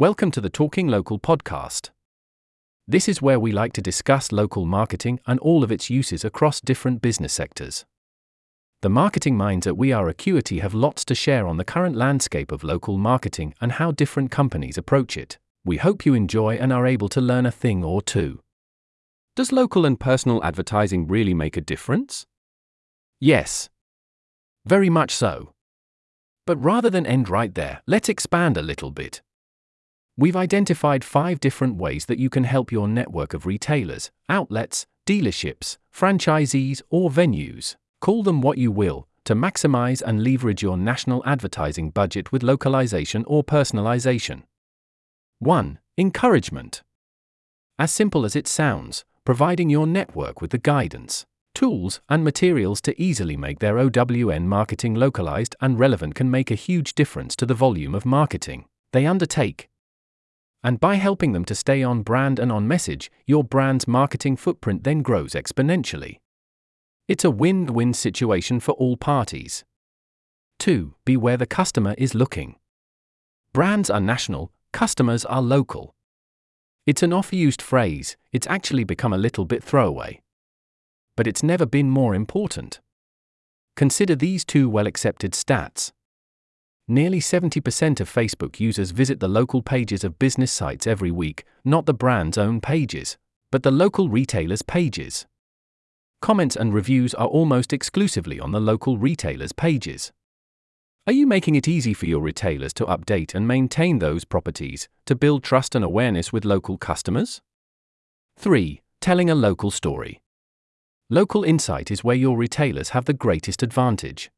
Welcome to the Talking Local podcast. This is where we like to discuss local marketing and all of its uses across different business sectors. The marketing minds at We Are Acuity have lots to share on the current landscape of local marketing and how different companies approach it. We hope you enjoy and are able to learn a thing or two. Does local and personal advertising really make a difference? Yes. Very much so. But rather than end right there, let's expand a little bit. We've identified five different ways that you can help your network of retailers, outlets, dealerships, franchisees, or venues, call them what you will, to maximize and leverage your national advertising budget with localization or personalization. 1. Encouragement. As simple as it sounds, providing your network with the guidance, tools, and materials to easily make their OWN marketing localized and relevant can make a huge difference to the volume of marketing they undertake. And by helping them to stay on brand and on message, your brand's marketing footprint then grows exponentially. It's a win win situation for all parties. 2. Be where the customer is looking. Brands are national, customers are local. It's an oft used phrase, it's actually become a little bit throwaway. But it's never been more important. Consider these two well accepted stats. Nearly 70% of Facebook users visit the local pages of business sites every week, not the brand's own pages, but the local retailer's pages. Comments and reviews are almost exclusively on the local retailer's pages. Are you making it easy for your retailers to update and maintain those properties to build trust and awareness with local customers? 3. Telling a local story. Local insight is where your retailers have the greatest advantage.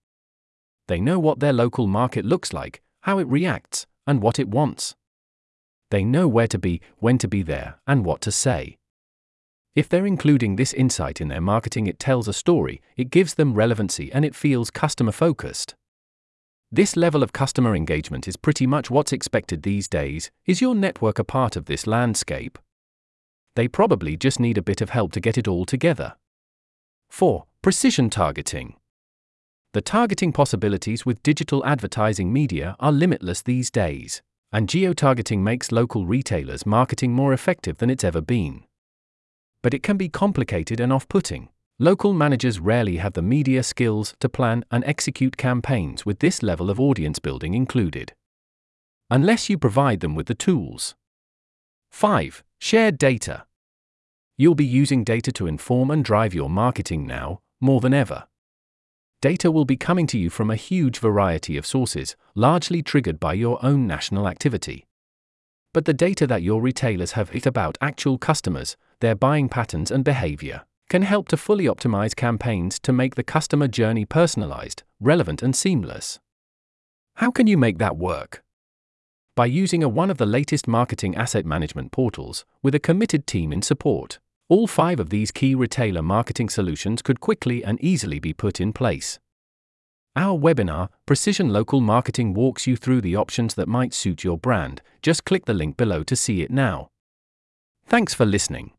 They know what their local market looks like, how it reacts, and what it wants. They know where to be, when to be there, and what to say. If they're including this insight in their marketing, it tells a story, it gives them relevancy, and it feels customer focused. This level of customer engagement is pretty much what's expected these days. Is your network a part of this landscape? They probably just need a bit of help to get it all together. 4. Precision targeting. The targeting possibilities with digital advertising media are limitless these days, and geo-targeting makes local retailers' marketing more effective than it's ever been. But it can be complicated and off putting. Local managers rarely have the media skills to plan and execute campaigns with this level of audience building included. Unless you provide them with the tools. 5. Shared data. You'll be using data to inform and drive your marketing now, more than ever. Data will be coming to you from a huge variety of sources, largely triggered by your own national activity. But the data that your retailers have about actual customers, their buying patterns and behavior, can help to fully optimize campaigns to make the customer journey personalized, relevant, and seamless. How can you make that work? By using a one of the latest marketing asset management portals with a committed team in support. All five of these key retailer marketing solutions could quickly and easily be put in place. Our webinar, Precision Local Marketing, walks you through the options that might suit your brand. Just click the link below to see it now. Thanks for listening.